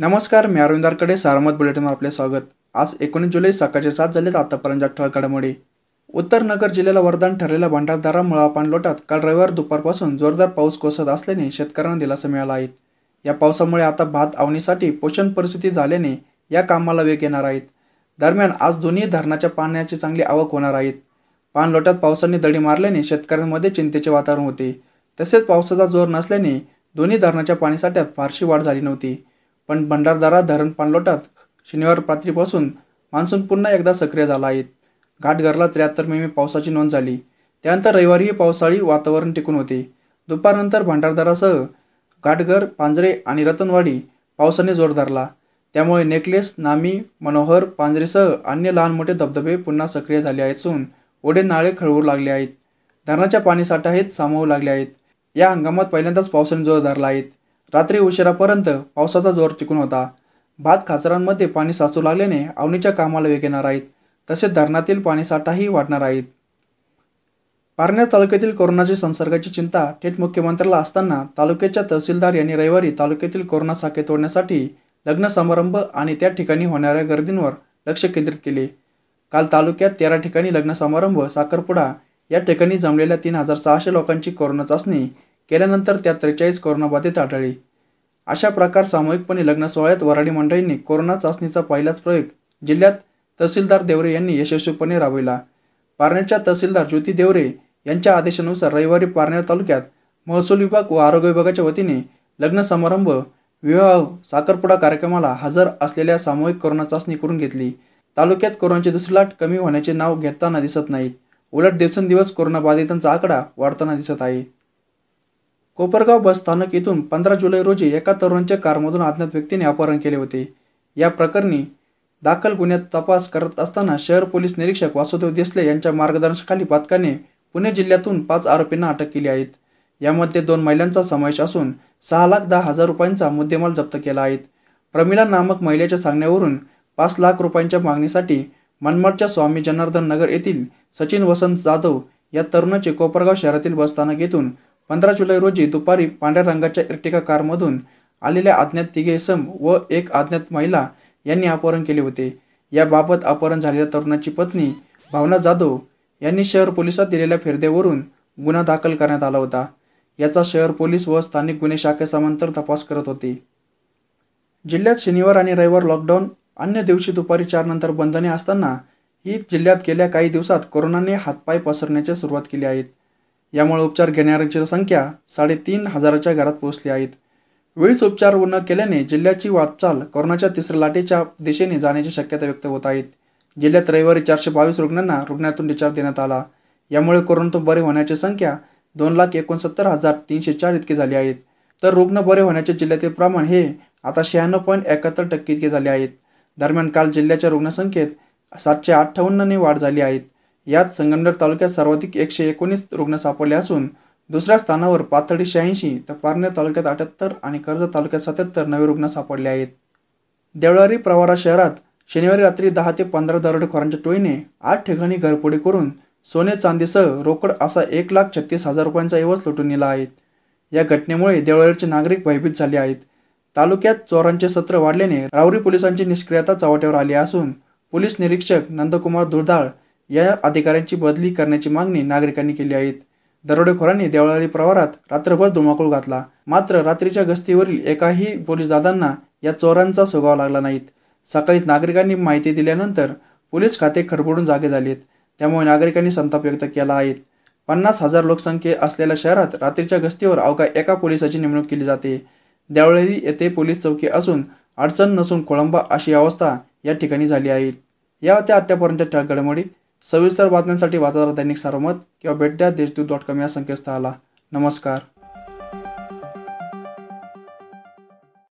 नमस्कार मी अरविंदारकडे सारमत बुलेटिनवर आपले स्वागत. आज एकोणीस जुलै सकाळचे सात झालेत आतापर्यंत ठळक घडामोडी उत्तर नगर जिल्ह्याला वरदान ठरलेल्या भंडारदारा मुळा पाणलोटात काल रविवार दुपारपासून जोरदार पाऊस कोसळत असल्याने शेतकऱ्यांना दिलासा मिळाला आहे. या पावसामुळे आता भात आवणीसाठी पोषण परिस्थिती झाल्याने या कामाला वेग येणार आहेत दरम्यान आज दोन्ही धरणाच्या पाण्याची चांगली आवक होणार आहेत पाणलोटात पावसाने दडी मारल्याने शेतकऱ्यांमध्ये चिंतेचे वातावरण होते. तसेच पावसाचा जोर नसल्याने दोन्ही धरणाच्या पाणीसाठ्यात फारशी वाढ झाली नव्हती. पण भंडारदारा धरण पाणलोटात शनिवार रात्रीपासून मान्सून पुन्हा एकदा सक्रिय झाला आहे. घाटघरला त्र्याहत्तर मिमी पावसाची नोंद झाली. त्यानंतर रविवारीही पावसाळी वातावरण टिकून होते. दुपारनंतर भंडारदारासह घाटघर पांजरे आणि रतनवाडी पावसाने जोर धरला. त्यामुळे नेकलेस नामी मनोहर पांजरेसह अन्य लहान मोठे धबधबे पुन्हा सक्रिय झाले आहेत असून ओढे नाळे खळवू लागले आहेत. धरणाच्या पाणीसाठ्यात सामावू लागले आहेत. या हंगामात पहिल्यांदाच पावसाने जोर धरला आहे. रात्री उशिरापर्यंत पावसाचा जोर टिकून होता. भात खाचरांमध्ये पाणी साचू लागल्याने अवनीच्या कामाला वेग येणार आहेत. तसेच धरणातील पाणीसाठाही वाढणार आहेत. पारनेर तालुक्यातील कोरोनाची संसर्गाची चिंता थेट मुख्यमंत्र्याला असताना तालुक्याच्या तहसीलदार यांनी रविवारी तालुक्यातील कोरोना साखे तोडण्यासाठी लग्न समारंभ आणि त्या ठिकाणी होणाऱ्या गर्दींवर लक्ष केंद्रित केले. काल तालुक्यात तेरा ठिकाणी लग्न समारंभ साखरपुडा या ठिकाणी जमलेल्या तीन हजार सहाशे लोकांची कोरोना चाचणी केल्यानंतर त्यात त्रेचाळीस कोरोनाबाधित आढळली. अशा प्रकार सामूहिकपणे लग्न सोहळ्यात वराडी मंडळींनी कोरोना चाचणीचा पहिलाच प्रयोग जिल्ह्यात तहसीलदार देवरे यांनी यशस्वीपणे राबविला. पारनेरच्या तहसीलदार ज्योती देवरे यांच्या आदेशानुसार रविवारी पारनेर तालुक्यात महसूल विभाग व आरोग्य विभागाच्या वतीने लग्न समारंभ विवाह साखरपुडा कार्यक्रमाला हजर असलेल्या सामूहिक कोरोना चाचणी करून घेतली. तालुक्यात कोरोनाची दुसरी लाट कमी होण्याचे नाव घेताना दिसत नाहीत उलट दिवसेंदिवस कोरोनाबाधितांचा आकडा वाढताना दिसत आहे. कोपरगाव बस स्थानक येथून पंधरा जुलै रोजी एका तरुणाच्या कारमधून अज्ञात व्यक्तीने अपहरण केले होते. या प्रकरणी दाखल गुन्ह्यात तपास करत असताना शहर पोलीस निरीक्षक वासुदेव देसले यांच्या मार्गदर्शनाखाली पथकाने पुणे जिल्ह्यातून पाच आरोपींना अटक केली आहेत यामध्ये दोन महिलांचा समावेश असून सहा लाख दहा हजार रुपयांचा मुद्देमाल जप्त केला आहे. प्रमिला नामक महिलेच्या सांगण्यावरून पाच लाख रुपयांच्या मागणीसाठी मनमाडच्या स्वामी जनार्दन नगर येथील सचिन वसंत जाधव या तरुणाचे कोपरगाव शहरातील बसस्थानक येथून पंधरा जुलै रोजी दुपारी पांढऱ्या रंगाच्या इर्टिका कारमधून आलेल्या अज्ञात तिघे सम व एक अज्ञात महिला यांनी अपहरण केले होते. याबाबत अपहरण झालेल्या तरुणाची पत्नी भावना जाधव यांनी शहर पोलिसात दिलेल्या फिरदेवरून गुन्हा दाखल करण्यात आला होता. याचा शहर पोलीस व स्थानिक गुन्हे शाखेसमांतर तपास करत होते. जिल्ह्यात शनिवार आणि रविवार लॉकडाऊन अन्य दिवशी दुपारी चार नंतर बंधने असताना ही जिल्ह्यात गेल्या काही दिवसात कोरोनाने हातपाय पसरण्याची सुरुवात केली आहेत यामुळे उपचार घेणाऱ्यांची संख्या साडेतीन हजाराच्या घरात पोहोचली आहेत. वेळीच उपचार न केल्याने जिल्ह्याची वाटचाल कोरोनाच्या तिसऱ्या लाटेच्या दिशेने जाण्याची शक्यता व्यक्त होत आहेत जिल्ह्यात रविवारी चारशे बावीस रुग्णांना रुग्णातून डिस्चार्ज देण्यात आला. यामुळे कोरोनातून बरे होण्याची संख्या दोन लाख एकोणसत्तर हजार तीनशे चार इतके झाली आहेत तर रुग्ण बरे होण्याचे जिल्ह्यातील प्रमाण हे आता शहाण्णव पॉईंट एकाहत्तर टक्के इतके झाले आहेत दरम्यान काल जिल्ह्याच्या रुग्णसंख्येत सातशे अठ्ठावन्नने वाढ झाली आहेत यात संगमनेर तालुक्यात सर्वाधिक एकशे एकोणीस रुग्ण सापडले असून दुसऱ्या स्थानावर पाथर्डी शहाऐंशी तर पारनेर तालुक्यात अठ्याहत्तर आणि कर्जत तालुक्यात सत्याहत्तर नवे रुग्ण सापडले आहेत. देवळारी प्रवारा शहरात शनिवारी रात्री दहा ते पंधरा दरोडेखोरांच्या टोळीने आठ ठिकाणी घरपोडी करून सोने चांदीसह रोकड असा एक लाख छत्तीस हजार रुपयांचा ऐवज लुटून नेला आहे. या घटनेमुळे देवळारीचे नागरिक भयभीत झाले आहेत. तालुक्यात चोरांचे सत्र वाढल्याने रावरी पोलिसांची निष्क्रियता चव्हाट्यावर आली असून पोलीस निरीक्षक नंदकुमार दुर्धाळ या अधिकाऱ्यांची बदली करण्याची मागणी नागरिकांनी केली आहे. दरोडेखोरांनी देवळाली प्रवारात रात्रभर धुमाकूळ घातला. मात्र रात्रीच्या गस्तीवरील एकाही पोलीस दादांना या चोरांचा सुगावा लागला नाहीत. सकाळी नागरिकांनी माहिती दिल्यानंतर पोलीस खाते खडबडून जागे झालेत. त्यामुळे नागरिकांनी संताप व्यक्त केला आहे. पन्नास हजार लोकसंख्ये असलेल्या शहरात रात्रीच्या गस्तीवर अवघ्या एका पोलिसाची नेमणूक केली जाते. देवळेली येथे पोलीस चौकी असून अडचण नसून कोळंबा अशी अवस्था या ठिकाणी झाली आहे. या होत्या आत्तापर्यंतच्या ठळक घडामोडी सविस्तर बातम्यांसाठी वाचा दैनिक सारमत किंवा भेट द्या देशदूत डॉट कॉम या संकेतस्थळाला. नमस्कार.